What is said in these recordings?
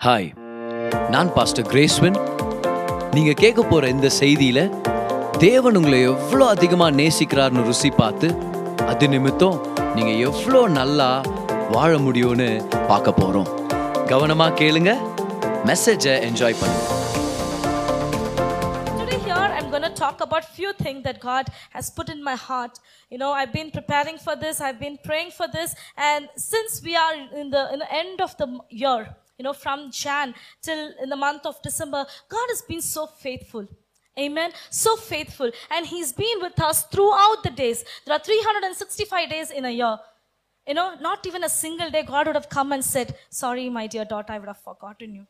Hi நான் pastor கிரேஸ்வன் நீங்கள் கேட்க போகிற இந்த செய்தியில் தேவன் உங்களை எவ்வளோ அதிகமாக நேசிக்கிறார்னு ருசி பார்த்து அது நிமித்தம் நீங்கள் எவ்வளோ நல்லா வாழ முடியும்னு பார்க்க போகிறோம் கவனமாக கேளுங்க மெசேஜை என்ஜாய் பண்ணுங்க going to talk about few things that God has put in my heart. You know, I've been preparing for this, I've been praying for this, and since we are in the in the end of the year, you know, from Jan till in the month of December, God has been so faithful. Amen. So faithful. And He's been with us throughout the days. There are 365 days in a year. You know, not even a single day God would have come and said, Sorry, my dear daughter, I would have forgotten you.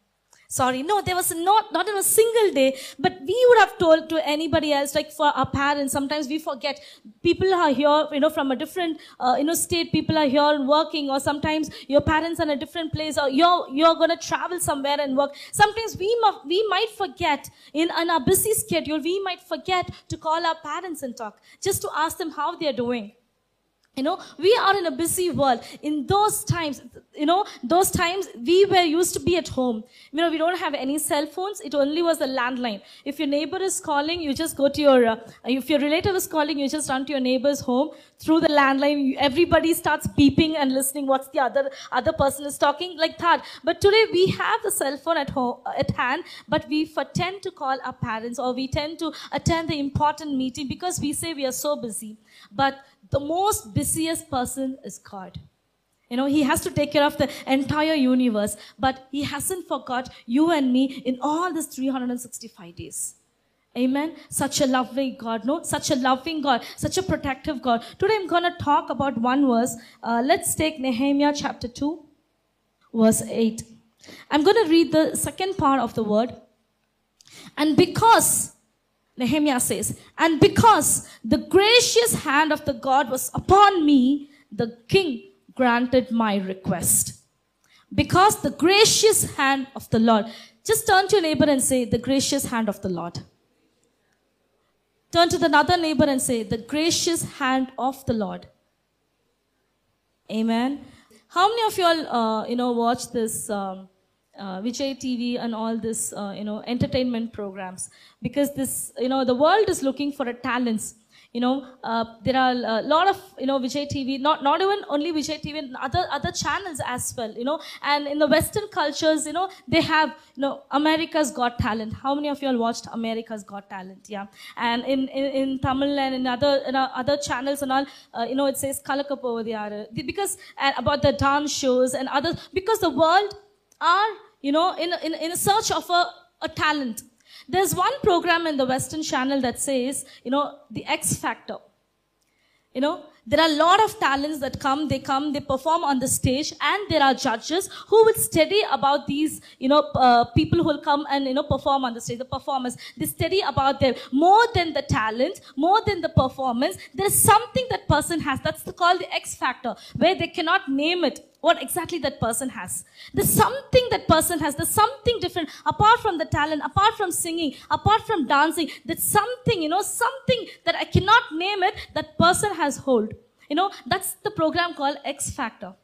Sorry. No, there was not, not in a single day, but we would have told to anybody else, like for our parents, sometimes we forget. People are here, you know, from a different, uh, you know, state, people are here working, or sometimes your parents are in a different place, or you're, you're going to travel somewhere and work. Sometimes we, mu- we might forget, in, in our busy schedule, we might forget to call our parents and talk, just to ask them how they're doing. You know, we are in a busy world. In those times, you know, those times we were used to be at home. You know, we don't have any cell phones. It only was a landline. If your neighbor is calling, you just go to your, uh, if your relative is calling, you just run to your neighbor's home through the landline. Everybody starts beeping and listening what's the other, other person is talking like that. But today we have the cell phone at home, at hand, but we tend to call our parents or we tend to attend the important meeting because we say we are so busy. But the most busiest person is God. You know, He has to take care of the entire universe, but He hasn't forgot you and me in all these 365 days. Amen. Such a loving God, no? Such a loving God, such a protective God. Today I'm going to talk about one verse. Uh, let's take Nehemiah chapter 2, verse 8. I'm going to read the second part of the word. And because, Nehemiah says, and because the gracious hand of the God was upon me, the king granted my request. Because the gracious hand of the Lord. Just turn to your neighbor and say, the gracious hand of the Lord. Turn to the other neighbor and say, the gracious hand of the Lord. Amen. How many of you all, uh, you know, watch this um, uh, Vijay TV and all this, uh, you know, entertainment programs? Because this, you know, the world is looking for a talents. You know, uh, there are a lot of, you know, Vijay TV, not, not even only Vijay TV, and other, other channels as well, you know. And in the Western cultures, you know, they have, you know, America's Got Talent. How many of you all watched America's Got Talent? Yeah. And in, in, in Tamil and in other, in uh, other channels and all, uh, you know, it says Kalakapovadiyara. Because, and about the dance shows and others, because the world are, you know, in, in, in search of a, a talent. There's one program in the Western channel that says, you know, the X Factor. You know, there are a lot of talents that come, they come, they perform on the stage, and there are judges who will study about these, you know, uh, people who will come and, you know, perform on the stage, the performers. They study about them more than the talent, more than the performance. There is something that person has. That's called the X factor, where they cannot name it what exactly that person has. There's something that person has. There's something different apart from the talent, apart from singing, apart from dancing. There's something, you know, something that I cannot name it that person has hold. You know, that's the program called X Factor.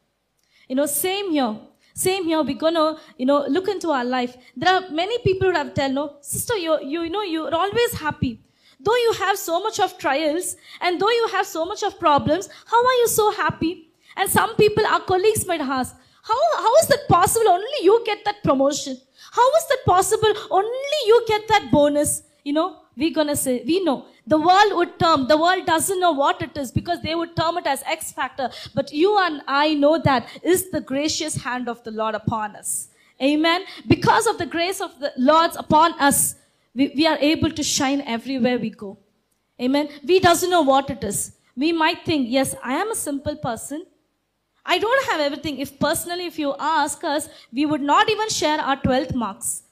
You know, same here. Same here. We're gonna, you know, look into our life. There are many people who have tell, no, sister, you, you, you know, you're always happy. Though you have so much of trials and though you have so much of problems, how are you so happy? And some people, our colleagues might ask, how, how is that possible? Only you get that promotion. How is that possible? Only you get that bonus. You know, we're gonna say, we know. The world would term, the world doesn't know what it is because they would term it as X factor. But you and I know that is the gracious hand of the Lord upon us. Amen. Because of the grace of the Lord's upon us, we, we are able to shine everywhere we go. Amen. We doesn't know what it is. We might think, yes, I am a simple person. I don't have everything. If personally, if you ask us, we would not even share our 12th marks.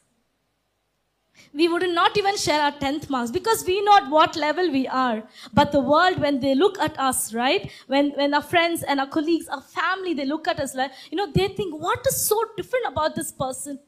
We would not even share our 10th marks because we know at what level we are. But the world, when they look at us, right? When, when our friends and our colleagues, our family, they look at us like, you know, they think, what is so different about this person?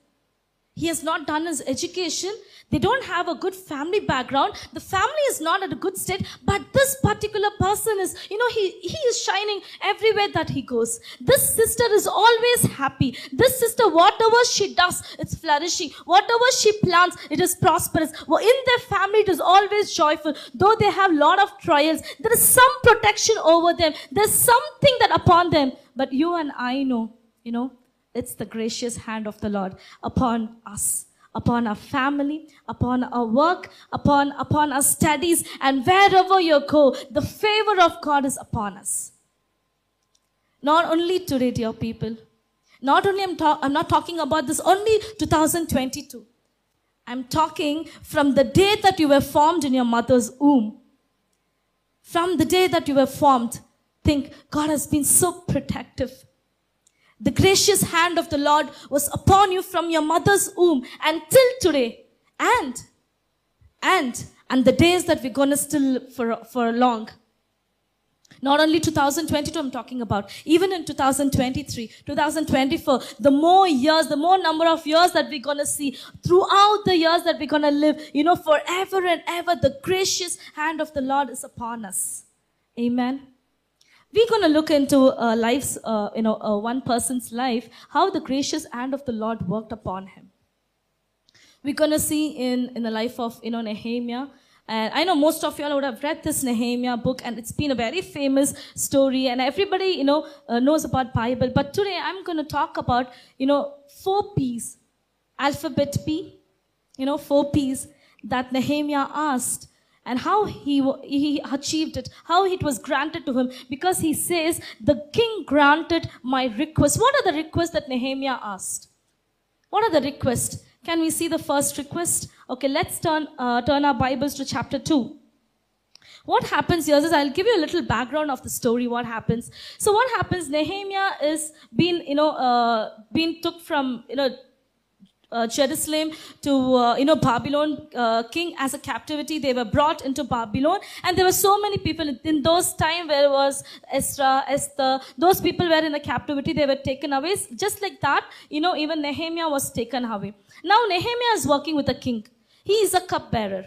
He has not done his education. They don't have a good family background. The family is not at a good state but this particular person is you know he he is shining everywhere that he goes. This sister is always happy. This sister whatever she does it's flourishing. Whatever she plants it is prosperous. In their family it is always joyful. Though they have lot of trials there is some protection over them. There's something that upon them. But you and i know you know it's the gracious hand of the Lord upon us, upon our family, upon our work, upon, upon our studies, and wherever you go, the favor of God is upon us. Not only today, dear people. Not only I'm, ta- I'm not talking about this only 2022. I'm talking from the day that you were formed in your mother's womb. From the day that you were formed, think God has been so protective. The gracious hand of the Lord was upon you from your mother's womb until today. And, and, and the days that we're going to still for, for long. Not only 2022 I'm talking about, even in 2023, 2024, the more years, the more number of years that we're going to see throughout the years that we're going to live, you know, forever and ever, the gracious hand of the Lord is upon us. Amen we're going to look into uh, lives, uh, you know, uh, one person's life, how the gracious hand of the Lord worked upon him. We're going to see in, in the life of, you know, Nehemiah. And I know most of y'all would have read this Nehemiah book, and it's been a very famous story, and everybody, you know, uh, knows about Bible. But today I'm going to talk about, you know, four P's, alphabet P, you know, four P's that Nehemiah asked and how he, he achieved it, how it was granted to him, because he says, The king granted my request. What are the requests that Nehemiah asked? What are the requests? Can we see the first request? Okay, let's turn, uh, turn our Bibles to chapter 2. What happens here is I'll give you a little background of the story. What happens? So what happens? Nehemiah is being, you know, uh, being took from, you know, uh, Jerusalem to uh, you know Babylon uh, king as a captivity. They were brought into Babylon, and there were so many people in those time where was Ezra, Esther. Those people were in a captivity. They were taken away. Just like that, you know, even Nehemiah was taken away. Now Nehemiah is working with the king. He is a cupbearer.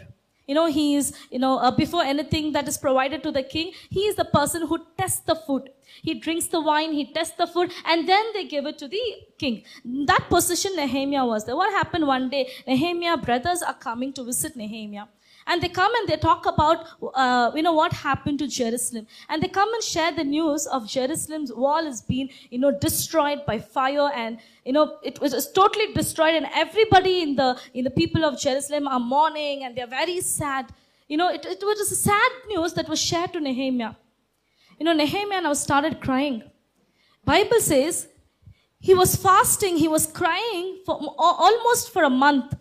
You know, he is, you know, uh, before anything that is provided to the king, he is the person who tests the food. He drinks the wine, he tests the food, and then they give it to the king. That position Nehemiah was there. What happened one day? Nehemiah brothers are coming to visit Nehemiah. And they come and they talk about, uh, you know, what happened to Jerusalem. And they come and share the news of Jerusalem's wall has been, you know, destroyed by fire and, you know, it was totally destroyed. And everybody in the, in the people of Jerusalem are mourning and they're very sad. You know, it, it was a sad news that was shared to Nehemiah. You know, Nehemiah now started crying. Bible says he was fasting, he was crying for almost for a month.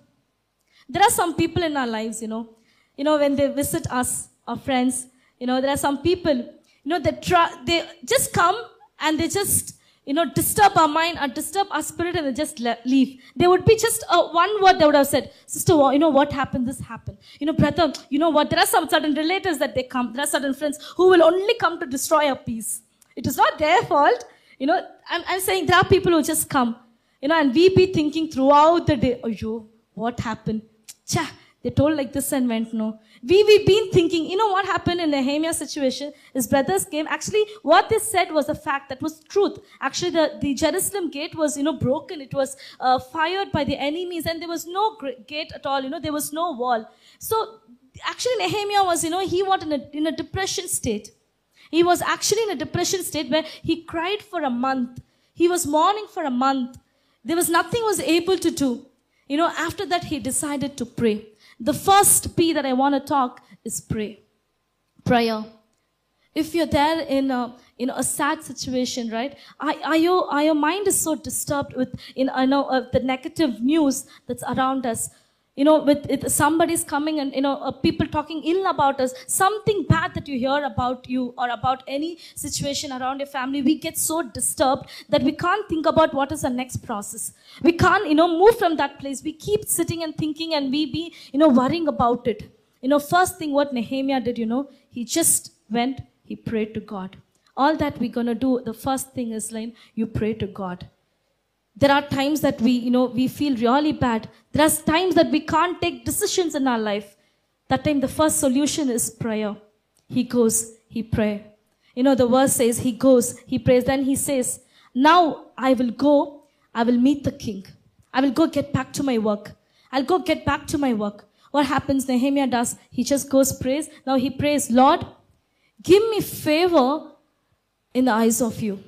There are some people in our lives, you know, you know, when they visit us, our friends, you know, there are some people, you know, they try, they just come and they just, you know, disturb our mind or disturb our spirit and they just leave. There would be just uh, one word they would have said, sister, you know, what happened? This happened. You know, brother, you know what? There are some certain relatives that they come. There are certain friends who will only come to destroy our peace. It is not their fault. You know, I'm, I'm saying there are people who just come, you know, and we be thinking throughout the day, oh, yo, what happened? Cha, they told like this and went no. We, we've been thinking, you know what happened in Nehemiah's situation? His brothers came. Actually, what they said was a fact. That was truth. Actually, the, the Jerusalem gate was, you know, broken. It was uh, fired by the enemies and there was no gate at all. You know, there was no wall. So actually Nehemiah was, you know, he was in a, in a depression state. He was actually in a depression state where he cried for a month. He was mourning for a month. There was nothing was able to do. You know, after that, he decided to pray. The first P that I want to talk is pray. Prayer. If you're there in a, in a sad situation, right? Are, are, you, are your mind is so disturbed with, in, I know, uh, the negative news that's around us you know, with it, somebody's coming and, you know, uh, people talking ill about us, something bad that you hear about you or about any situation around your family, we get so disturbed that we can't think about what is the next process. We can't, you know, move from that place. We keep sitting and thinking and we be, you know, worrying about it. You know, first thing what Nehemiah did, you know, he just went, he prayed to God. All that we're going to do, the first thing is like, you pray to God. There are times that we, you know, we feel really bad. There are times that we can't take decisions in our life. That time, the first solution is prayer. He goes, he pray. You know, the verse says, he goes, he prays. Then he says, now I will go, I will meet the king. I will go get back to my work. I'll go get back to my work. What happens? Nehemiah does. He just goes prays. Now he prays, Lord, give me favor in the eyes of you.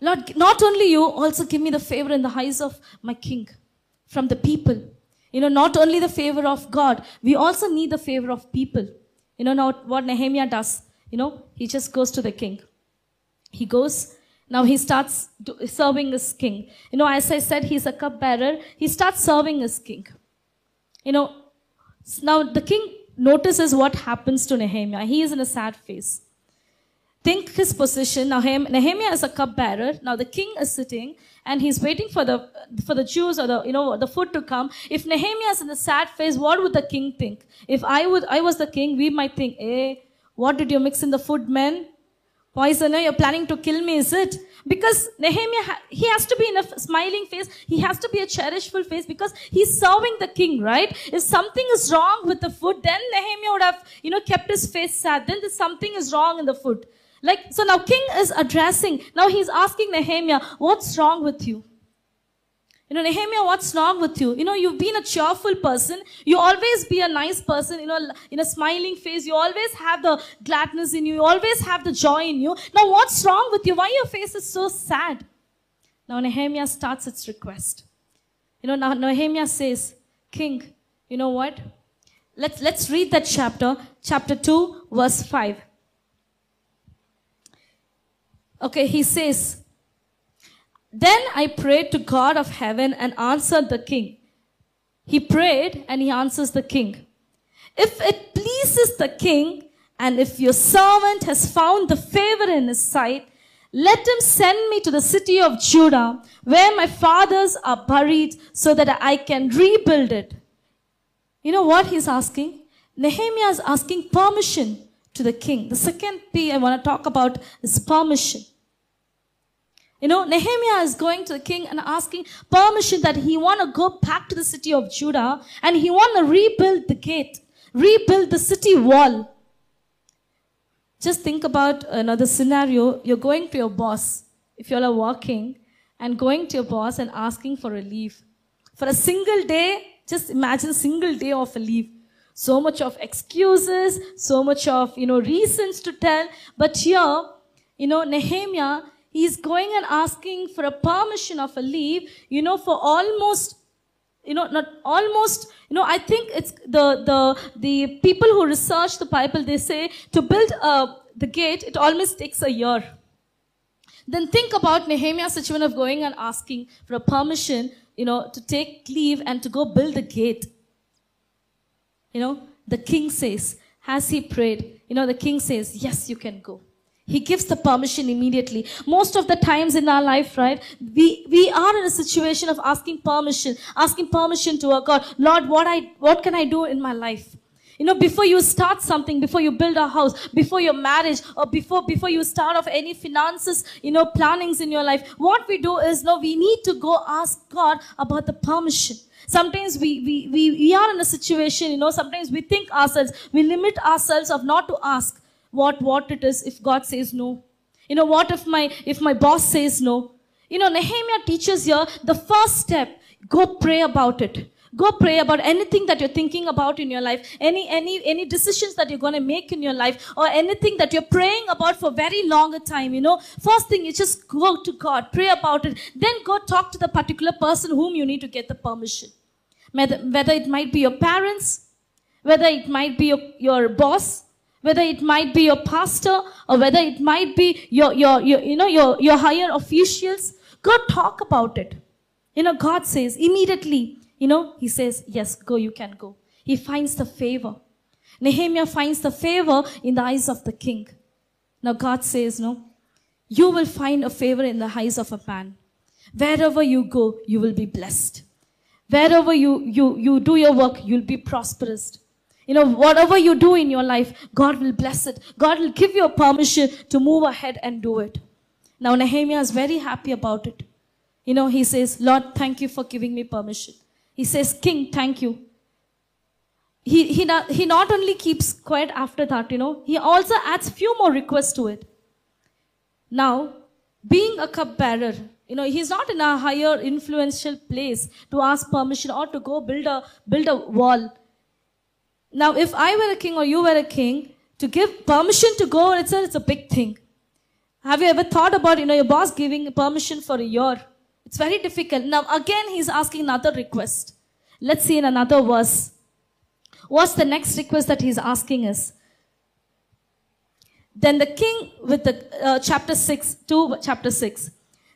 Lord, not only you, also give me the favor in the eyes of my king from the people. You know, not only the favor of God, we also need the favor of people. You know, now what Nehemiah does, you know, he just goes to the king. He goes, now he starts serving his king. You know, as I said, he's a cupbearer. He starts serving his king. You know, now the king notices what happens to Nehemiah. He is in a sad phase. Think his position. Now Hem- Nehemiah is a cupbearer. Now the king is sitting and he's waiting for the for the Jews or the you know the food to come. If Nehemiah is in a sad face, what would the king think? If I would I was the king, we might think, eh, what did you mix in the food, man? Poisoner, you're planning to kill me, is it? Because Nehemiah, he has to be in a smiling face. He has to be a cherishful face because he's serving the king, right? If something is wrong with the food, then Nehemiah would have, you know, kept his face sad. Then something is wrong in the food. Like, so now king is addressing. Now he's asking Nehemiah, what's wrong with you? You know, Nehemiah, what's wrong with you? You know, you've been a cheerful person. You always be a nice person, you know, in a smiling face. You always have the gladness in you. You always have the joy in you. Now, what's wrong with you? Why your face is so sad? Now, Nehemiah starts its request. You know, now Nehemiah says, King, you know what? Let's, let's read that chapter, chapter 2, verse 5. Okay, he says, then I prayed to God of heaven and answered the king. He prayed and he answers the king. If it pleases the king, and if your servant has found the favor in his sight, let him send me to the city of Judah, where my fathers are buried, so that I can rebuild it. You know what he's asking? Nehemiah is asking permission to the king. The second P I want to talk about is permission. You know, Nehemiah is going to the king and asking permission that he want to go back to the city of Judah and he want to rebuild the gate, rebuild the city wall. Just think about another scenario. You're going to your boss, if you're working, and going to your boss and asking for a leave. For a single day, just imagine a single day of a leave. So much of excuses, so much of, you know, reasons to tell. But here, you know, Nehemiah, he's going and asking for a permission of a leave, you know, for almost you know not almost you know i think it's the the the people who research the bible they say to build uh, the gate it almost takes a year then think about nehemiah's situation of going and asking for a permission you know to take leave and to go build the gate you know the king says has he prayed you know the king says yes you can go he gives the permission immediately. Most of the times in our life, right, we, we are in a situation of asking permission, asking permission to our God. Lord, what I, what can I do in my life? You know, before you start something, before you build a house, before your marriage, or before, before you start off any finances, you know, plannings in your life, what we do is, no, we need to go ask God about the permission. Sometimes we, we, we, we are in a situation, you know, sometimes we think ourselves, we limit ourselves of not to ask what what it is if god says no. You know what if my if my boss says no? You know nehemiah teaches here the first step go pray about it. Go pray about anything that you're thinking about in your life any any any decisions that you're going to make in your life or anything that you're praying about for very long a time you know. First thing is just go to god pray about it. Then go talk to the particular person whom you need to get the permission whether, it might be your parents whether it might be your, your boss whether it might be your pastor or whether it might be your, your, your you know your, your higher officials go talk about it. You know god says immediately you know he says yes go you can go. He finds the favor. Nehemiah finds the favor in the eyes of the king. Now god says no you will find a favor in the eyes of a man. Wherever you go you will be blessed wherever you you you do your work you'll be prosperous you know, whatever you do in your life, God will bless it. God will give you a permission to move ahead and do it. Now, Nehemiah is very happy about it. You know, he says, Lord, thank you for giving me permission. He says, King, thank you. He, he, not, he not only keeps quiet after that, you know, he also adds few more requests to it. Now, being a cupbearer, you know, he's not in a higher influential place to ask permission or to go build a build a wall. Now, if I were a king or you were a king, to give permission to go itself, it's a big thing. Have you ever thought about, you know, your boss giving permission for a year? It's very difficult. Now, again, he's asking another request. Let's see in another verse. What's the next request that he's asking us? Then the king with the, uh, chapter 6, 2, chapter 6.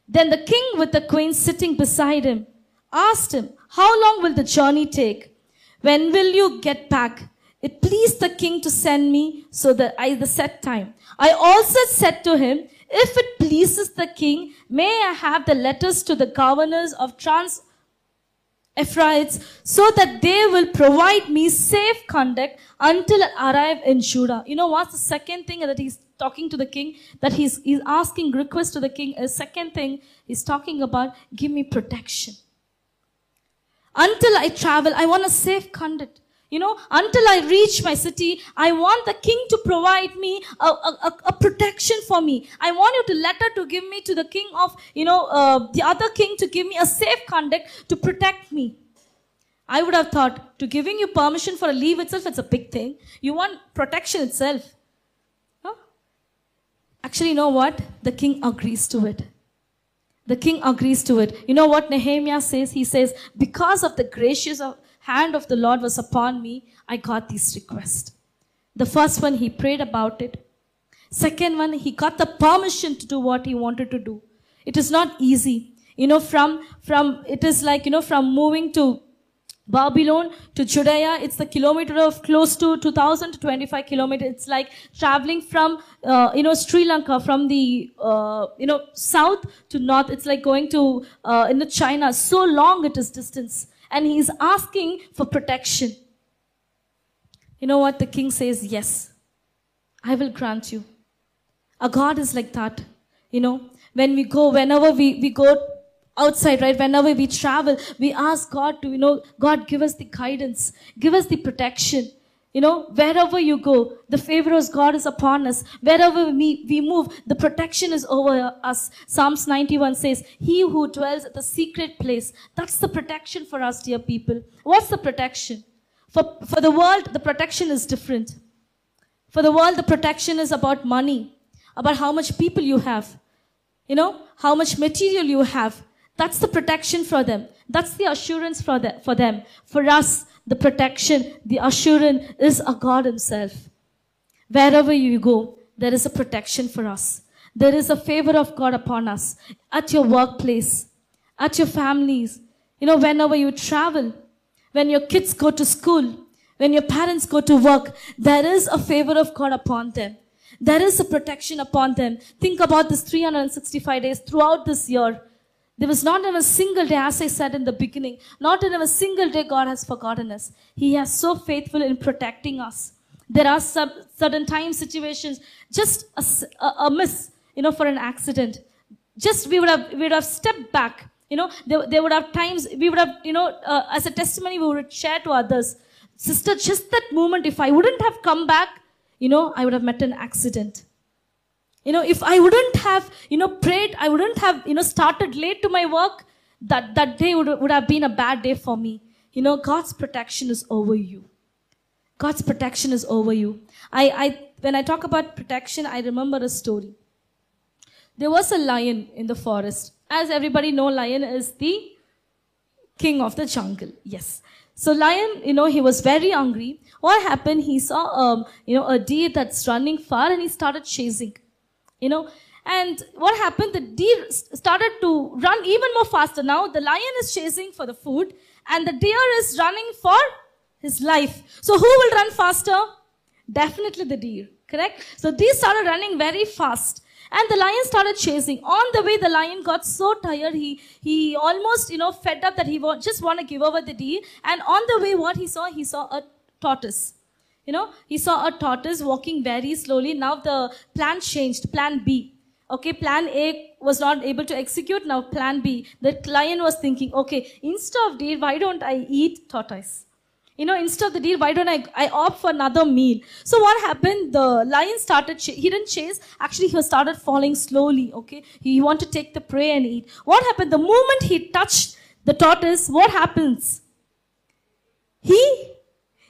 Then the king with the queen sitting beside him asked him, How long will the journey take? When will you get back? It pleased the king to send me so that I the set time. I also said to him, If it pleases the king, may I have the letters to the governors of Trans Euphrates so that they will provide me safe conduct until I arrive in Judah. You know what's the second thing that he's talking to the king? That he's, he's asking request to the king. A second thing he's talking about, give me protection. Until I travel, I want a safe conduct. You know, until I reach my city, I want the king to provide me a, a, a- protection for me. I want you to letter to give me to the king of, you know, uh, the other king to give me a safe conduct to protect me. I would have thought to giving you permission for a leave itself, it's a big thing. You want protection itself. Actually, you know what? The king agrees to it. The king agrees to it. You know what Nehemiah says? He says, Because of the gracious hand of the Lord was upon me, I got this request. The first one, he prayed about it. Second one, he got the permission to do what he wanted to do. It is not easy. You know, from, from, it is like, you know, from moving to Babylon to Judea, it's the kilometer of close to 2000 to 25 kilometers. It's like traveling from, uh, you know, Sri Lanka, from the, uh, you know, south to north. It's like going to, uh, in the China. So long it is distance. And he's asking for protection. You know what? The king says, yes, I will grant you. A God is like that. You know, when we go, whenever we, we go outside, right? Whenever we travel, we ask God to, you know, God give us the guidance, give us the protection. You know, wherever you go, the favor of God is upon us. Wherever we, we move, the protection is over us. Psalms 91 says, He who dwells at the secret place, that's the protection for us, dear people. What's the protection? For, for the world, the protection is different. For the world, the protection is about money, about how much people you have, you know, how much material you have. That's the protection for them. That's the assurance for, the, for them. For us, the protection, the assurance is a God Himself. Wherever you go, there is a protection for us. There is a favor of God upon us at your workplace, at your families, you know, whenever you travel, when your kids go to school, when your parents go to work, there is a favor of God upon them. There is a protection upon them. Think about this 365 days throughout this year. There was not in a single day, as I said in the beginning, not in a single day God has forgotten us. He has so faithful in protecting us. There are some certain time situations, just a miss, you know, for an accident. Just we would have, we would have stepped back. You know, there, there would have times we would have, you know, uh, as a testimony we would share to others. Sister, just that moment, if I wouldn't have come back, you know, I would have met an accident. You know, if I wouldn't have, you know, prayed, I wouldn't have, you know, started late to my work, that, that day would, would have been a bad day for me. You know, God's protection is over you. God's protection is over you. I, I, when I talk about protection, I remember a story. There was a lion in the forest. As everybody know, lion is the king of the jungle. Yes. So lion, you know, he was very hungry. What happened? He saw, um, you know, a deer that's running far, and he started chasing. You know, and what happened? The deer started to run even more faster. Now the lion is chasing for the food, and the deer is running for his life. So who will run faster? Definitely the deer. Correct. So these started running very fast. And the lion started chasing. On the way, the lion got so tired, he, he almost, you know, fed up that he just want to give over the deer. And on the way, what he saw? He saw a tortoise. You know, he saw a tortoise walking very slowly. Now the plan changed, plan B. Okay, plan A was not able to execute, now plan B. The lion was thinking, okay, instead of deer, why don't I eat tortoise? You know, instead of the deer, why don't I, I opt for another meal? So what happened? The lion started, he didn't chase, actually he started falling slowly, okay? He wanted to take the prey and eat. What happened? The moment he touched the tortoise, what happens? He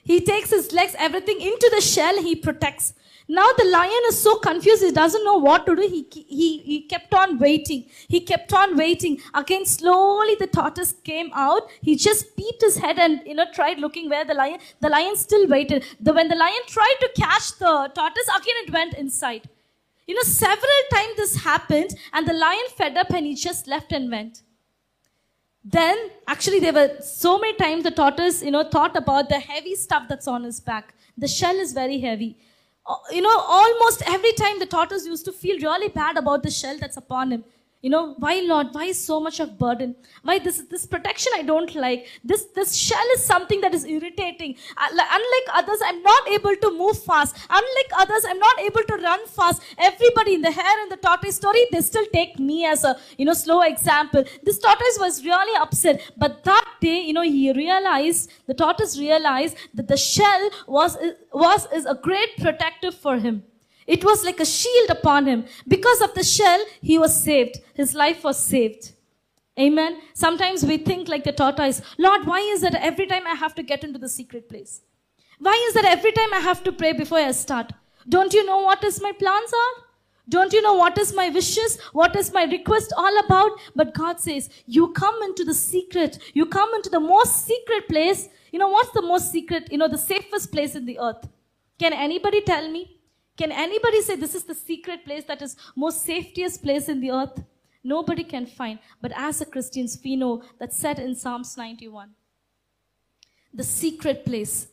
he takes his legs, everything into the shell, he protects. Now the lion is so confused, he doesn't know what to do. He, he, he kept on waiting. He kept on waiting. Again, slowly the tortoise came out. He just peeped his head and, you know, tried looking where the lion, the lion still waited. The, when the lion tried to catch the tortoise, again it went inside. You know, several times this happened and the lion fed up and he just left and went. Then, actually, there were so many times the tortoise, you know, thought about the heavy stuff that's on his back. The shell is very heavy. Uh, You know, almost every time the tortoise used to feel really bad about the shell that's upon him. You know, why Lord? Why so much of burden? Why this this protection I don't like? This this shell is something that is irritating. Uh, Unlike others, I'm not able to move fast. Unlike others, I'm not able to run fast. Everybody in the hare and the tortoise story, they still take me as a you know slow example. This tortoise was really upset, but that day, you know, he realized the tortoise realized that the shell was was is a great protective for him. It was like a shield upon him. Because of the shell, he was saved. His life was saved. Amen. Sometimes we think like the tortoise, Lord, why is it every time I have to get into the secret place? Why is that every time I have to pray before I start? Don't you know what is my plans are? Don't you know what is my wishes? What is my request all about? But God says, you come into the secret. You come into the most secret place. You know, what's the most secret? You know, the safest place in the earth. Can anybody tell me? Can anybody say this is the secret place that is most safetiest place in the earth? Nobody can find. But as a Christians, we know that's said in Psalms 91. The secret place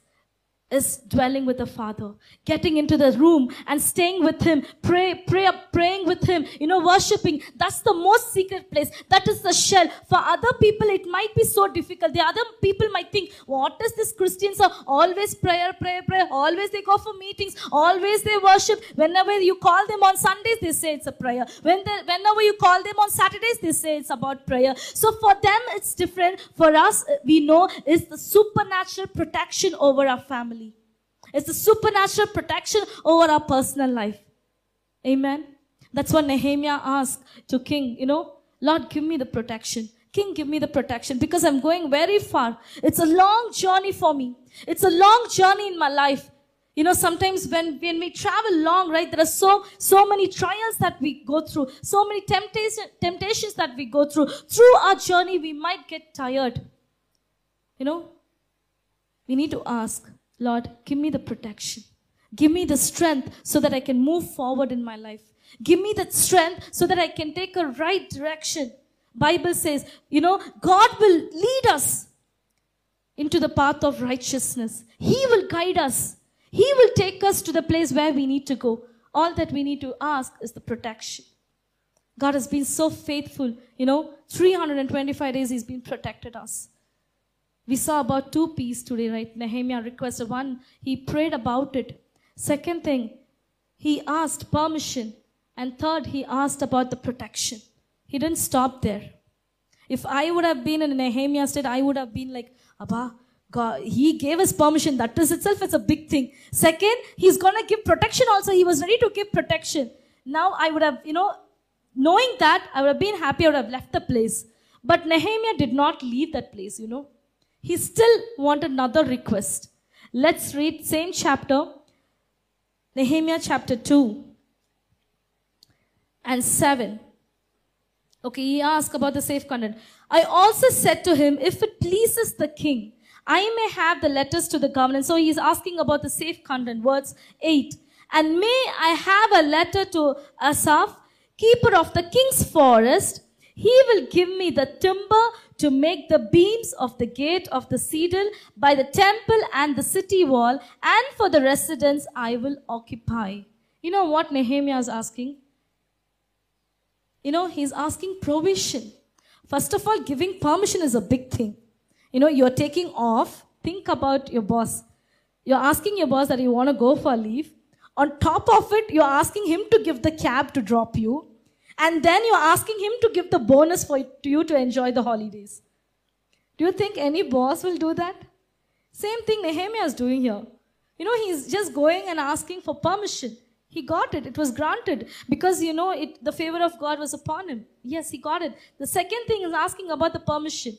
is dwelling with the Father, getting into the room and staying with Him, pray, pray, praying with Him, you know, worshiping. That's the most secret place. That is the shell. For other people, it might be so difficult. The other people might think, what is this Christians are always prayer, prayer, prayer. Always they go for meetings. Always they worship. Whenever you call them on Sundays, they say it's a prayer. When they, whenever you call them on Saturdays, they say it's about prayer. So for them, it's different. For us, we know it's the supernatural protection over our family. It's the supernatural protection over our personal life. Amen. That's what Nehemiah asked to King, you know, Lord, give me the protection. King, give me the protection because I'm going very far. It's a long journey for me. It's a long journey in my life. You know, sometimes when, when we travel long, right, there are so, so many trials that we go through, so many temptation, temptations that we go through. Through our journey, we might get tired. You know, we need to ask, Lord, give me the protection. Give me the strength so that I can move forward in my life. Give me that strength so that I can take a right direction. Bible says, you know, God will lead us into the path of righteousness. He will guide us. He will take us to the place where we need to go. All that we need to ask is the protection. God has been so faithful. You know, 325 days He's been protected us. We saw about two P's today, right? Nehemiah requested one, he prayed about it. Second thing, he asked permission. And third, he asked about the protection. He didn't stop there. If I would have been in Nehemiah state, I would have been like, Abba, God, he gave us permission. That is itself is a big thing. Second, he's gonna give protection also. He was ready to give protection. Now I would have, you know, knowing that, I would have been happy, I would have left the place. But Nehemiah did not leave that place, you know. He still wanted another request. Let's read same chapter, Nehemiah chapter 2 and 7. Okay, he asked about the safe conduct. I also said to him, if it pleases the king, I may have the letters to the governor. So he's asking about the safe conduct, words 8. And may I have a letter to Asaph, keeper of the king's forest. He will give me the timber to make the beams of the gate of the cedar by the temple and the city wall, and for the residence I will occupy. You know what Nehemiah is asking? You know, he's asking provision. First of all, giving permission is a big thing. You know, you're taking off. Think about your boss. You're asking your boss that you want to go for leave. On top of it, you're asking him to give the cab to drop you. And then you're asking him to give the bonus for to you to enjoy the holidays. Do you think any boss will do that? Same thing Nehemiah is doing here. You know, he's just going and asking for permission. He got it. It was granted because you know it, the favor of God was upon him. Yes, he got it. The second thing is asking about the permission.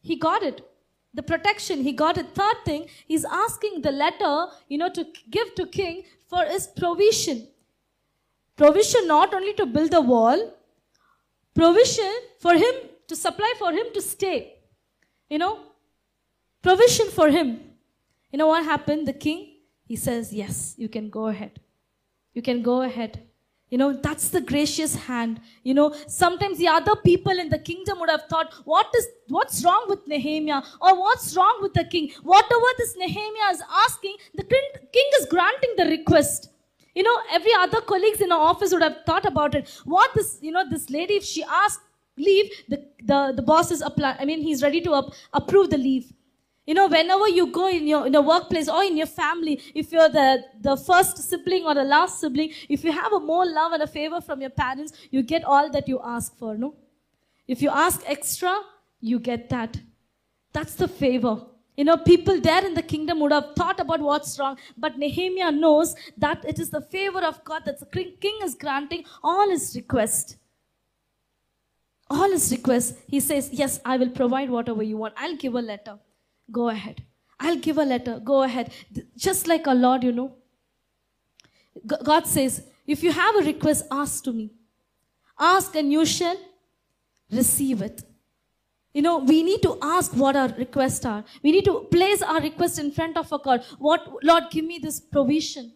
He got it. The protection, he got it. Third thing, he's asking the letter, you know, to give to king for his provision. Provision not only to build the wall, provision for him to supply for him to stay. You know, provision for him. You know what happened? The king, he says, Yes, you can go ahead. You can go ahead. You know, that's the gracious hand. You know, sometimes the other people in the kingdom would have thought, what is what's wrong with Nehemiah? Or what's wrong with the king? Whatever this Nehemiah is asking, the king, is granting the request. You know, every other colleagues in our office would have thought about it. What this, you know, this lady, if she asked leave, the, the, the boss is apply, I mean, he's ready to up, approve the leave. You know, whenever you go in your in a workplace or in your family, if you're the, the first sibling or the last sibling, if you have a more love and a favor from your parents, you get all that you ask for, no? If you ask extra, you get that. That's the favor. You know, people there in the kingdom would have thought about what's wrong, but Nehemiah knows that it is the favor of God that the king is granting all his request. All his requests. He says, Yes, I will provide whatever you want. I'll give a letter. Go ahead. I'll give a letter. Go ahead. Just like our Lord, you know. God says, If you have a request, ask to me. Ask and you shall receive it. You know, we need to ask what our requests are. We need to place our request in front of a God. What, Lord, give me this provision.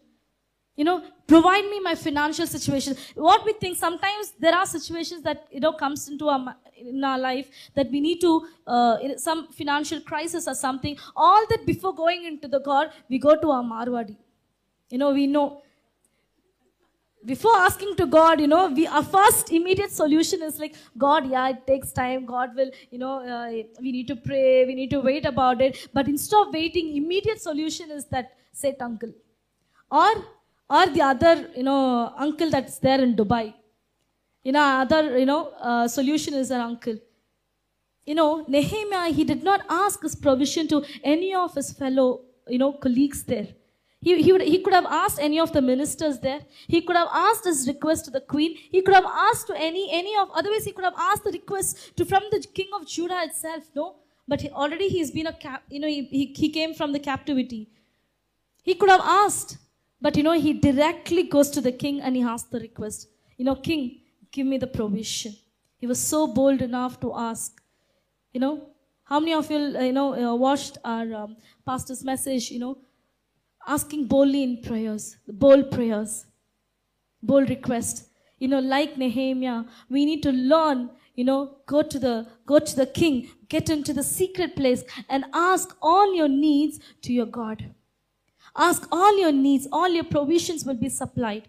You know, provide me my financial situation. What we think sometimes there are situations that you know comes into our in our life that we need to uh, some financial crisis or something. All that before going into the God, we go to our Marwadi. You know, we know before asking to God, you know, we our first immediate solution is like, God, yeah, it takes time. God will, you know, uh, we need to pray, we need to wait about it. But instead of waiting, immediate solution is that set uncle, or or the other, you know, uncle that's there in Dubai. You know, other, you know, uh, solution is an uncle. You know, Nehemiah, he did not ask his provision to any of his fellow, you know, colleagues there. He, he, would, he could have asked any of the ministers there. He could have asked his request to the queen. He could have asked to any, any of, otherwise he could have asked the request to from the king of Judah itself, no? But he, already he's been a, cap, you know, he, he, he came from the captivity. He could have asked, but you know, he directly goes to the king and he asks the request. You know, king, give me the provision. He was so bold enough to ask. You know, how many of you, uh, you know, uh, watched our um, pastor's message, you know, asking boldly in prayers, bold prayers, bold requests. You know, like Nehemiah, we need to learn, you know, go to the, go to the king, get into the secret place and ask all your needs to your God. Ask all your needs, all your provisions will be supplied.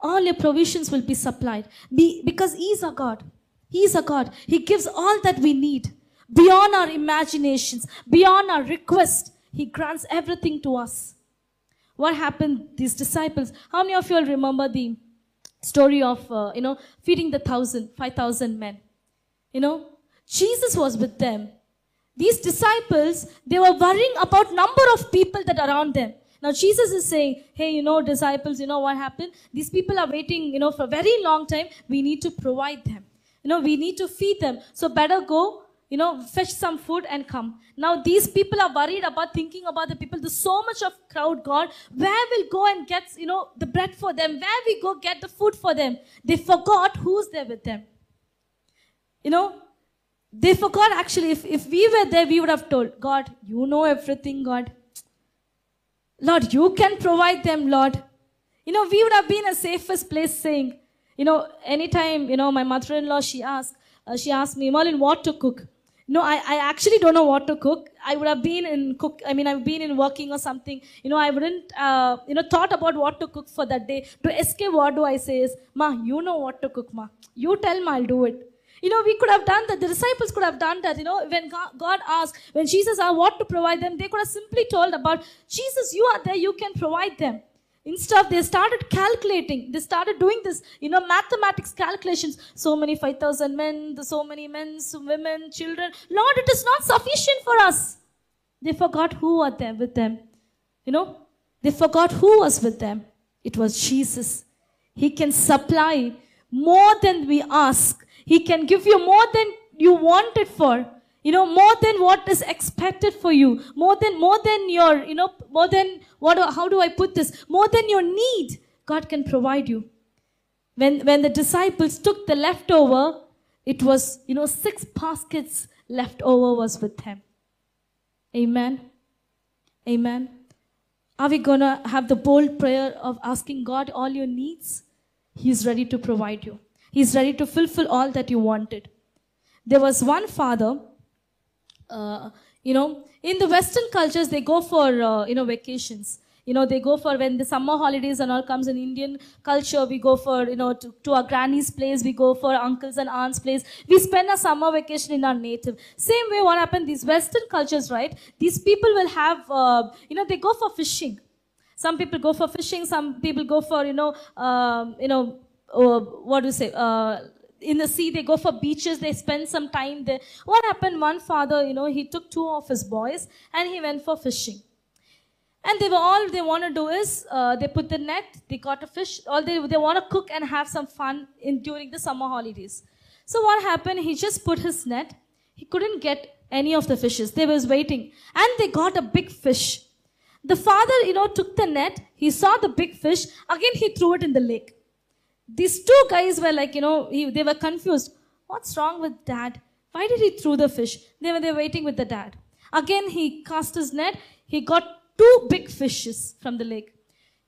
All your provisions will be supplied. Be, because He is a God. He is a God. He gives all that we need beyond our imaginations, beyond our request. He grants everything to us. What happened? These disciples. How many of you all remember the story of uh, you know feeding the thousand, five thousand men? You know, Jesus was with them. These disciples, they were worrying about number of people that are around them. Now Jesus is saying, hey, you know, disciples, you know what happened? These people are waiting, you know, for a very long time. We need to provide them. You know, we need to feed them. So better go, you know, fetch some food and come. Now these people are worried about thinking about the people. There's so much of crowd, God. Where will go and get, you know, the bread for them? Where we go get the food for them? They forgot who's there with them. You know, they forgot actually, if, if we were there, we would have told, God, you know everything, God. Lord, you can provide them, Lord. You know, we would have been a safest place saying, you know, anytime, you know, my mother-in-law, she asked, uh, she asked me, Merline, what to cook? No, I, I actually don't know what to cook. I would have been in cook, I mean, I've been in working or something. You know, I wouldn't, uh, you know, thought about what to cook for that day. To escape, what do I say is, Ma, you know what to cook, Ma. You tell Ma, I'll do it. You know, we could have done that. The disciples could have done that. You know, when God, asked, when Jesus asked what to provide them, they could have simply told about, Jesus, you are there, you can provide them. Instead of they started calculating, they started doing this, you know, mathematics calculations. So many 5,000 men, so many men, so women, children. Lord, it is not sufficient for us. They forgot who are there with them. You know, they forgot who was with them. It was Jesus. He can supply more than we ask. He can give you more than you wanted for. You know, more than what is expected for you. More than more than your, you know, more than what how do I put this? More than your need, God can provide you. When when the disciples took the leftover, it was, you know, six baskets left over was with them. Amen. Amen. Are we going to have the bold prayer of asking God all your needs? He's ready to provide you. He's ready to fulfill all that you wanted. There was one father, uh, you know, in the Western cultures, they go for, uh, you know, vacations. You know, they go for when the summer holidays and all comes in Indian culture, we go for, you know, to, to our granny's place, we go for uncles and aunts' place. We spend a summer vacation in our native. Same way, what happened, these Western cultures, right? These people will have, uh, you know, they go for fishing. Some people go for fishing. Some people go for you know, um, you know, uh, what do you say? In the sea, they go for beaches. They spend some time there. What happened? One father, you know, he took two of his boys and he went for fishing. And they were all they want to do is uh, they put the net, they caught a fish, all they they want to cook and have some fun in during the summer holidays. So what happened? He just put his net. He couldn't get any of the fishes. They was waiting, and they got a big fish. The father, you know, took the net. He saw the big fish. Again, he threw it in the lake. These two guys were like, you know, he, they were confused. What's wrong with dad? Why did he throw the fish? They were there waiting with the dad. Again, he cast his net. He got two big fishes from the lake.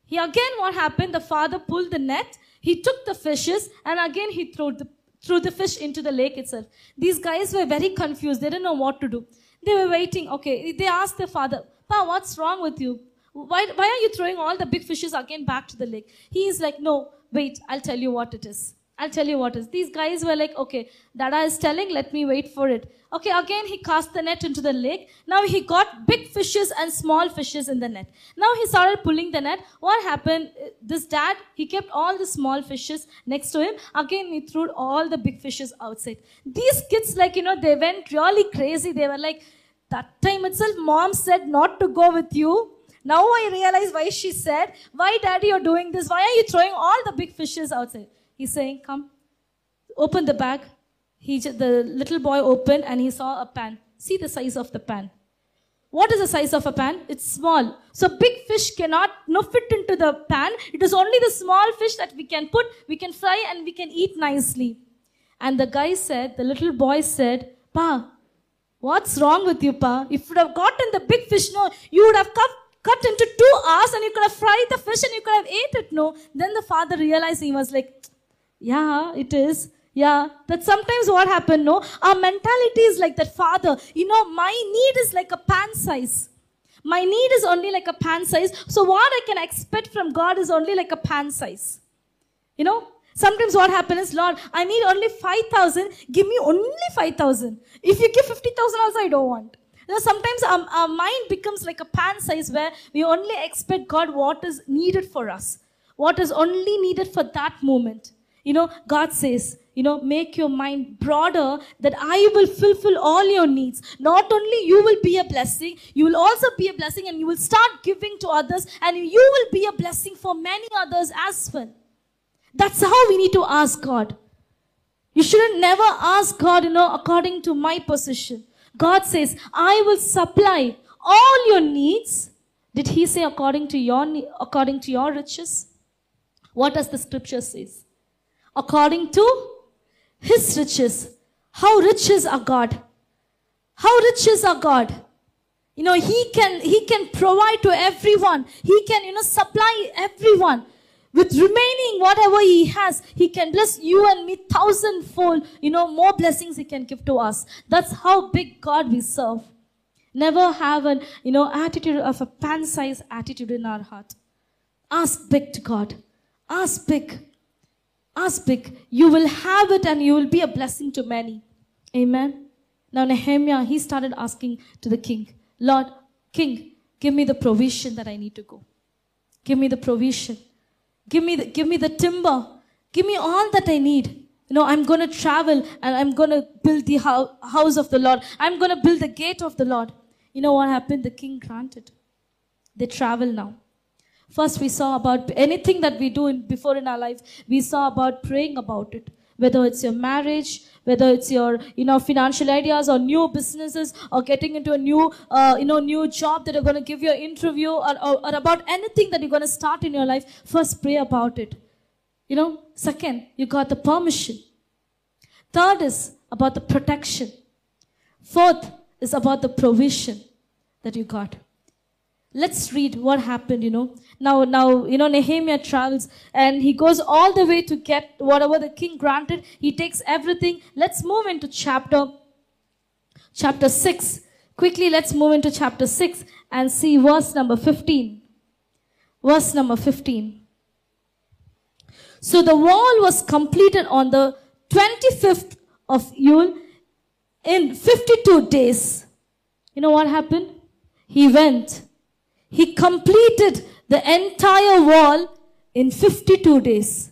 He again, what happened? The father pulled the net. He took the fishes and again he threw the threw the fish into the lake itself. These guys were very confused. They didn't know what to do. They were waiting. Okay, they asked their father, "Pa, what's wrong with you? Why, why are you throwing all the big fishes again back to the lake?" He is like, "No, wait. I'll tell you what it is. I'll tell you what is." These guys were like, "Okay, Dada is telling. Let me wait for it." Okay, again he cast the net into the lake. Now he got big fishes and small fishes in the net. Now he started pulling the net. What happened? This dad, he kept all the small fishes next to him. Again, he threw all the big fishes outside. These kids, like, you know, they went really crazy. They were like, that time itself, mom said not to go with you. Now I realize why she said, why daddy you're doing this? Why are you throwing all the big fishes outside? He's saying, come, open the bag. He, the little boy opened and he saw a pan. See the size of the pan. What is the size of a pan? It's small. So big fish cannot no fit into the pan. It is only the small fish that we can put, we can fry and we can eat nicely. And the guy said, the little boy said, Pa, what's wrong with you, Pa? If you would have gotten the big fish, no, you would have cut, cut into two hours and you could have fried the fish and you could have ate it, no. Then the father realized he was like, yeah, it is. Yeah, that sometimes what happened, no? Our mentality is like that, Father, you know, my need is like a pan size. My need is only like a pan size. So what I can expect from God is only like a pan size. You know, sometimes what happens is, Lord, I need only 5,000. Give me only 5,000. If you give 50,000 also, I don't want. You know, sometimes our, our mind becomes like a pan size where we only expect God what is needed for us. What is only needed for that moment. You know, God says, you know, make your mind broader that I will fulfill all your needs. Not only you will be a blessing, you will also be a blessing and you will start giving to others and you will be a blessing for many others as well. That's how we need to ask God. You shouldn't never ask God, you know, according to my position. God says, I will supply all your needs. Did he say according to your according to your riches? What does the scripture says? According to his riches. How rich is our God? How rich is our God? You know, he can he can provide to everyone. He can, you know, supply everyone. With remaining whatever he has, he can bless you and me thousandfold, you know, more blessings he can give to us. That's how big God we serve. Never have an, you know, attitude of a pan-sized attitude in our heart. Ask big to God. Ask big. Ask big. You will have it and you will be a blessing to many. Amen. Now Nehemiah, he started asking to the king, Lord, king, give me the provision that I need to go. Give me the provision. Give me the, give me the timber. Give me all that I need. You know, I'm going to travel and I'm going to build the hou- house of the Lord. I'm going to build the gate of the Lord. You know what happened? The king granted. They travel now. First, we saw about anything that we do in, before in our life, we saw about praying about it. Whether it's your marriage, whether it's your you know financial ideas or new businesses or getting into a new uh, you know new job that are going to give you an interview or, or, or about anything that you're going to start in your life, first pray about it. You know, second, you got the permission. Third is about the protection. Fourth is about the provision that you got. Let's read what happened, you know. Now, now, you know, Nehemiah travels and he goes all the way to get whatever the king granted. He takes everything. Let's move into chapter, chapter 6. Quickly, let's move into chapter 6 and see verse number 15. Verse number 15. So the wall was completed on the 25th of Elul in 52 days. You know what happened? He went. He completed the entire wall in 52 days.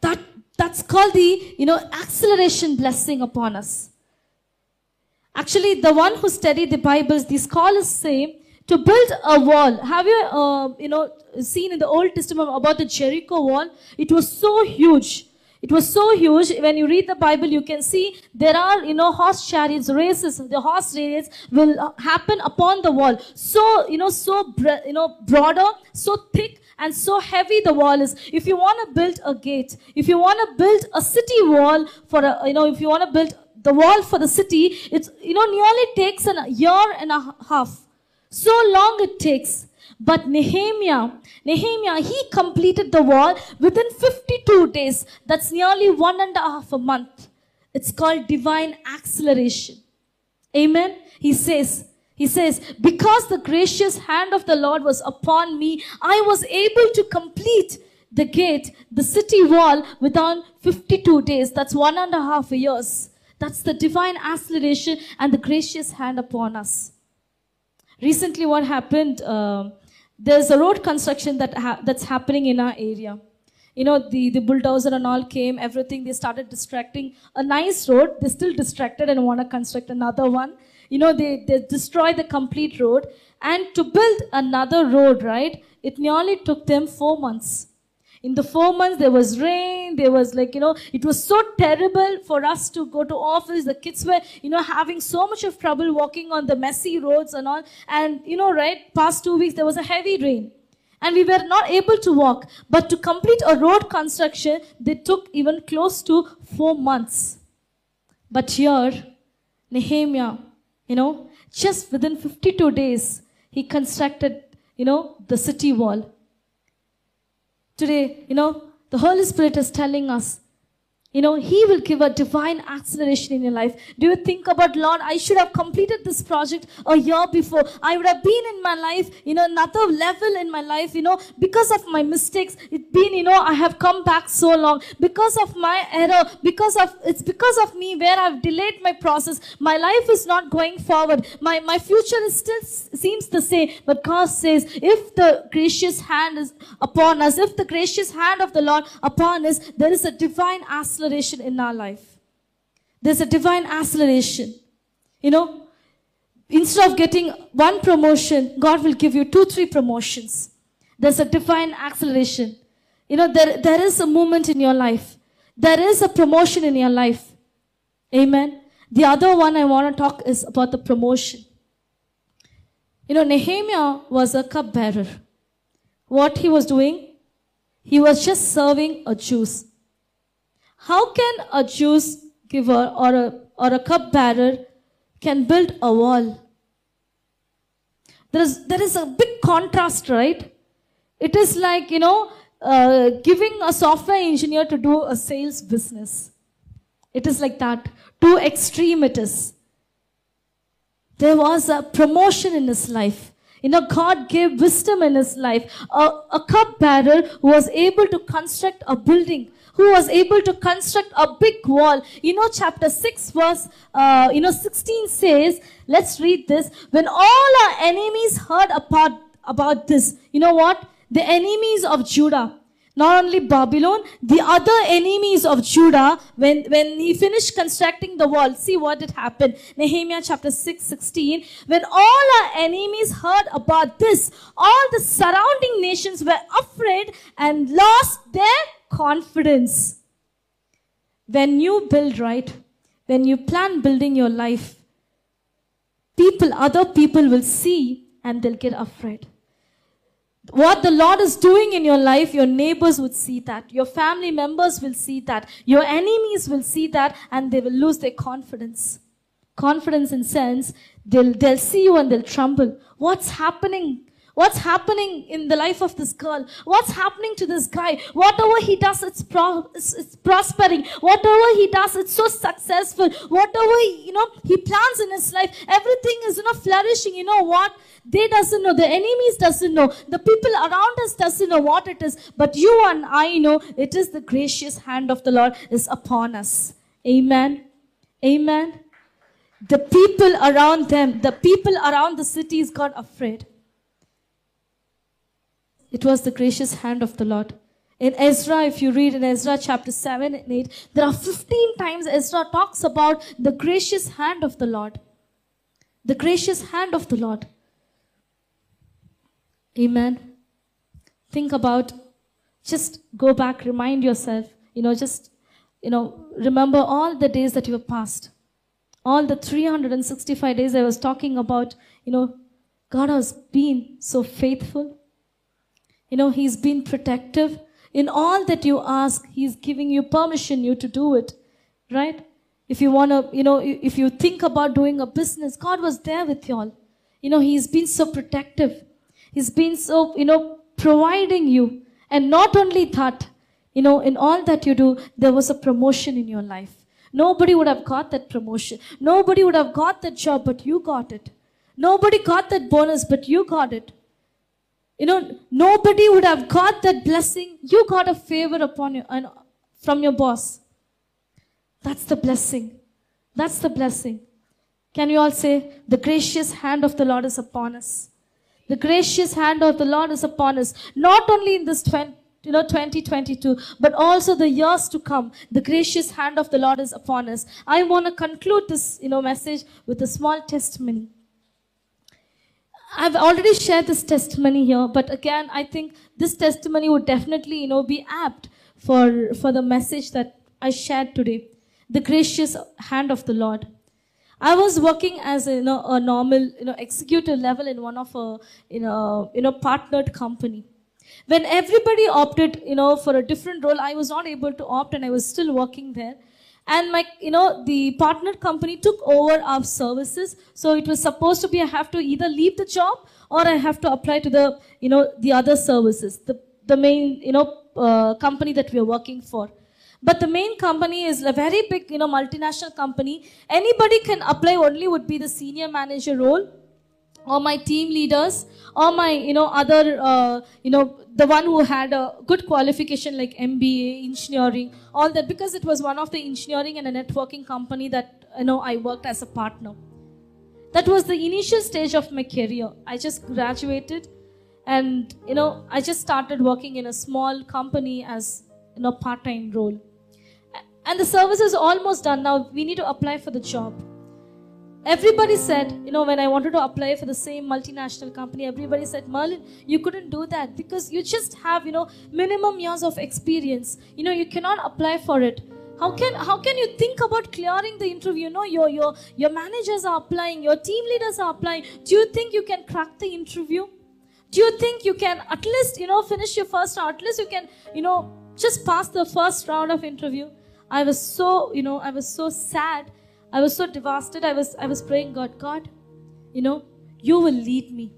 That, that's called the, you know, acceleration blessing upon us. Actually, the one who studied the Bibles, the scholars say, to build a wall. Have you, uh, you know, seen in the Old Testament about the Jericho wall? It was so huge. It was so huge. When you read the Bible, you can see there are, you know, horse chariots, races. The horse races will uh, happen upon the wall. So, you know, so, you know, broader, so thick, and so heavy the wall is. If you want to build a gate, if you want to build a city wall for a, you know, if you want to build the wall for the city, it's, you know, nearly takes a year and a half. So long it takes. But Nehemiah, Nehemiah, he completed the wall within 52 days. That's nearly one and a half a month. It's called divine acceleration. Amen. He says, he says, because the gracious hand of the Lord was upon me, I was able to complete the gate, the city wall within 52 days. That's one and a half years. That's the divine acceleration and the gracious hand upon us. Recently, what happened? um there's a road construction that ha- that's happening in our area. You know, the, the bulldozer and all came, everything, they started distracting a nice road. They're still distracted and want to construct another one. You know, they, they destroy the complete road. And to build another road, right, it nearly took them four months. In the four months, there was rain. There was like, you know, it was so terrible for us to go to office. The kids were, you know, having so much of trouble walking on the messy roads and all. And, you know, right, past two weeks, there was a heavy rain. And we were not able to walk. But to complete a road construction, they took even close to four months. But here, Nehemiah, you know, just within 52 days, he constructed, you know, the city wall. Today, you know, the Holy Spirit is telling us, you know, He will give a divine acceleration in your life. Do you think about, Lord, I should have completed this project a year before. I would have been in my life, you know, another level in my life, you know, because of my mistakes. It's been, you know, I have come back so long. Because of my error, because of, it's because of me where I've delayed my process. My life is not going forward. My, my future is still seems the same. But God says, if the gracious hand is upon us, if the gracious hand of the Lord upon us, there is a divine acceleration in our life. There's a divine acceleration. You know, instead of getting one promotion, God will give you two, three promotions. There's a divine acceleration. You know, there, there is a movement in your life. There is a promotion in your life. Amen. The other one I want to talk is about the promotion. You know, Nehemiah was a cupbearer. What he was doing? He was just serving a juice. How can a juice giver or a, or a cupbearer can build a wall? There is, there is a big contrast, right? It is like, you know, uh, giving a software engineer to do a sales business. It is like that. Too extreme it is. There was a promotion in his life. You know, God gave wisdom in his life. A, a cupbearer who was able to construct a building, who was able to construct a big wall. You know, chapter 6 verse, uh, you know, 16 says, let's read this. When all our enemies heard about, about this. You know what? The enemies of Judah, not only Babylon, the other enemies of Judah, when, when he finished constructing the wall, see what had happened. Nehemiah chapter 6, 16. When all our enemies heard about this, all the surrounding nations were afraid and lost their confidence. When you build right, when you plan building your life, people, other people will see and they'll get afraid. What the Lord is doing in your life, your neighbors would see that. Your family members will see that. Your enemies will see that and they will lose their confidence. Confidence in sense, they'll, they'll see you and they'll tremble. What's happening? What's happening in the life of this girl? What's happening to this guy? Whatever he does, it's, pro- it's, it's prospering. Whatever he does, it's so successful. Whatever, you know, he plans in his life, everything is, you know, flourishing. You know what? They doesn't know. The enemies doesn't know. The people around us doesn't know what it is. But you and I know it is the gracious hand of the Lord is upon us. Amen. Amen. The people around them, the people around the cities got afraid. It was the gracious hand of the Lord. In Ezra, if you read in Ezra chapter 7 and 8, there are 15 times Ezra talks about the gracious hand of the Lord. The gracious hand of the Lord. Amen. Think about, just go back, remind yourself, you know, just, you know, remember all the days that you have passed. All the 365 days I was talking about, you know, God has been so faithful. You know, He's been protective. In all that you ask, He's giving you permission you to do it. Right? If you want to, you know, if you think about doing a business, God was there with you all. You know, He's been so protective. He's been so, you know, providing you. And not only that, you know, in all that you do, there was a promotion in your life. Nobody would have got that promotion. Nobody would have got that job, but you got it. Nobody got that bonus, but you got it. You know, nobody would have got that blessing. You got a favor upon you and from your boss. That's the blessing. That's the blessing. Can you all say, the gracious hand of the Lord is upon us? The gracious hand of the Lord is upon us. Not only in this 20, you know 2022 but also the years to come the gracious hand of the lord is upon us i want to conclude this you know message with a small testimony I've already shared this testimony here, but again, I think this testimony would definitely, you know, be apt for, for the message that I shared today. The gracious hand of the Lord. I was working as a, you know, a normal, you know, executive level in one of a, you know, you know, partnered company. When everybody opted, you know, for a different role, I was not able to opt and I was still working there and my you know the partner company took over our services. So it was supposed to be i have to either leave the job or i have to apply to the you know the other services the the main you know uh, company that we are working for. But the main company is a very big you know multinational company. Anybody can apply only would be the senior manager role or my team leaders or my you know other uh, you know the one who had a good qualification like mba engineering all that because it was one of the engineering and a networking company that you know i worked as a partner. That was the initial stage of my career. I just graduated and you know i just started working in a small company as you know part-time role. And the service is almost done. Now we need to apply for the job everybody said, you know, when I wanted to apply for the same multinational company, everybody said, Merline, you couldn't do that because you just have, you know, minimum years of experience. You know, you cannot apply for it. How can how can you think about clearing the interview? You know, your your your managers are applying, your team leaders are applying. Do you think you can crack the interview? Do you think you can at least, you know, finish your first round? At least you can, you know, just pass the first round of interview. I was so, you know, I was so sad I was so devastated. I was I was praying, God, God, you know, you will lead me.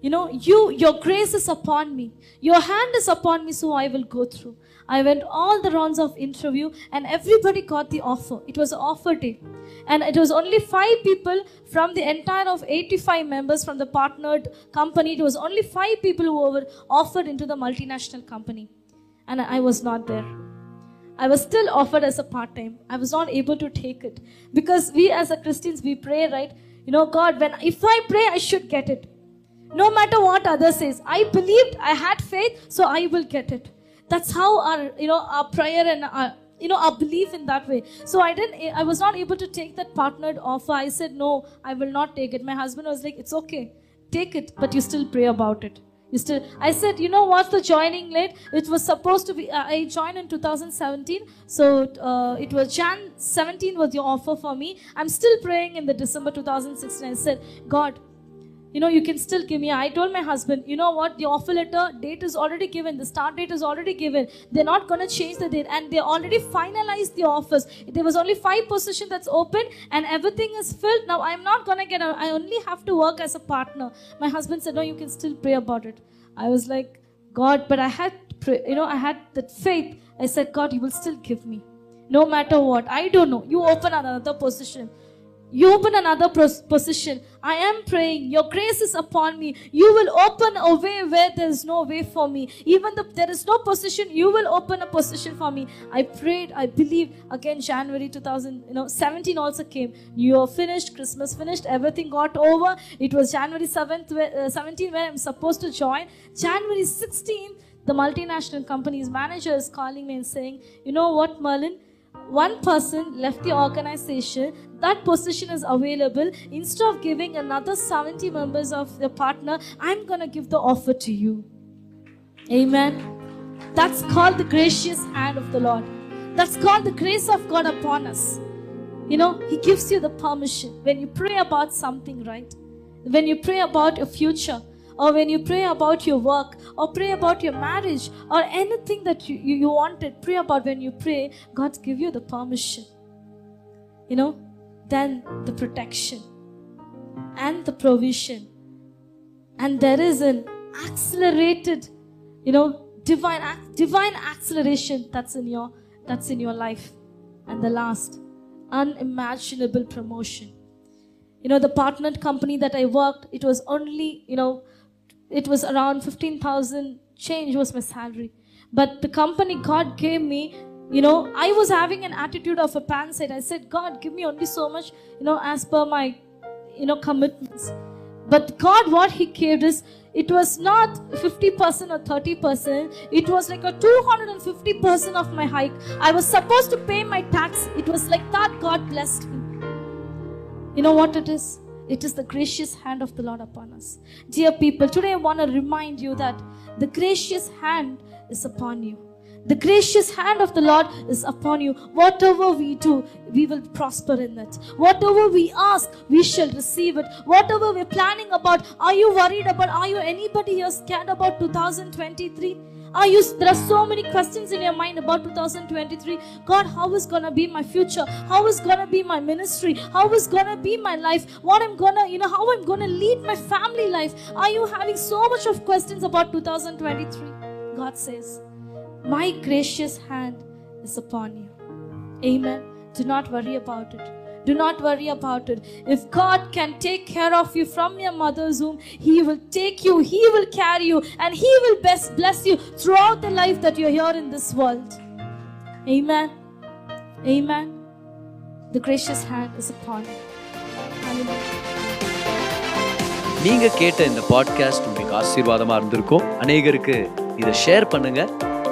You know, you your grace is upon me. Your hand is upon me, so I will go through. I went all the rounds of interview and everybody got the offer. It was offer day. And it was only five people from the entire of 85 members from the partnered company. It was only five people who were offered into the multinational company. And I was not there. I was still offered as a part time. I was not able to take it because we as a Christians we pray, right? You know, God, when if I pray, I should get it. No matter what others says, I believed, I had faith, so I will get it. That's how our, you know, our prayer and our, you know, our belief in that way. So I didn't, I was not able to take that partnered offer. I said, no, I will not take it. My husband was like, it's okay, take it, but you still pray about it. You still, I said, you know what's the joining late? It was supposed to be, uh, I joined in 2017. So uh, it was Jan 17 was your offer for me. I'm still praying in the December 2016. I said, God, you know, you can still give me. I told my husband, you know what, the offer letter date is already given, the start date is already given. They're not going to change the date, and they already finalized the offers. There was only five position that's open, and everything is filled. Now I'm not going to get. A, I only have to work as a partner. My husband said, no, you can still pray about it. I was like, God, but I had, pray, you know, I had that faith. I said, God, you will still give me, no matter what. I don't know. You open another position. You open another position. I am praying. Your grace is upon me. You will open a way where there is no way for me. Even though there is no position, you will open a position for me. I prayed. I believed. Again, January 2000, you know, 17 also came. New Year finished. Christmas finished. Everything got over. It was January 7th, uh, 17 where I'm supposed to join. January 16th, the multinational company's manager is calling me and saying, you know what, Merline? one person left the organization that position is available. Instead of giving another 70 members of the partner i'm going to give the offer to you. Amen. That's called the gracious hand of the lord. That's called the grace of god upon us. You know he gives you the permission. When you pray about something right? When you pray about your future or when you pray about your work or pray about your marriage or anything that you, you, you wanted pray about when you pray god give you the permission. You know then the protection and the provision. And there is an accelerated you know divine divine acceleration that's in your that's in your life. And the last unimaginable promotion. You know the partnered company that i worked it was only you know it was around 15000 change was my salary. But the company god gave me you know i was having an attitude of a pansite i said god give me only so much you know as per my you know commitments but god what he gave is it was not 50% or 30% it was like a 250% of my hike i was supposed to pay my tax it was like that god blessed me you know what it is? It is the gracious hand of the Lord upon us. Dear people, today I want to remind you that the gracious hand is upon you. The gracious hand of the Lord is upon you. Whatever we do, we will prosper in it. Whatever we ask, we shall receive it. Whatever we're planning about, are you worried about? Are you anybody here scared about 2023? Are you there are so many questions in your mind about 2023? God, how is gonna be my future? How is gonna be my ministry? How is gonna be my life? What I'm gonna, you know, how I'm gonna lead my family life? Are you having so much of questions about 2023? God says, My gracious hand is upon you. Amen. Do not worry about it. Do not worry about it. If God can take care of you from your mother's womb, He will take you, He will carry you, and He will best bless you throughout the life that you're here in this world. Amen. Amen. The gracious hand is upon you. Hallelujah. நீங்க கேட்ட இந்த podcast உங்களுக்கு ஆசீர்வாதமா இருந்திருக்கும் அநேகருக்கு இதை share பண்ணுங்க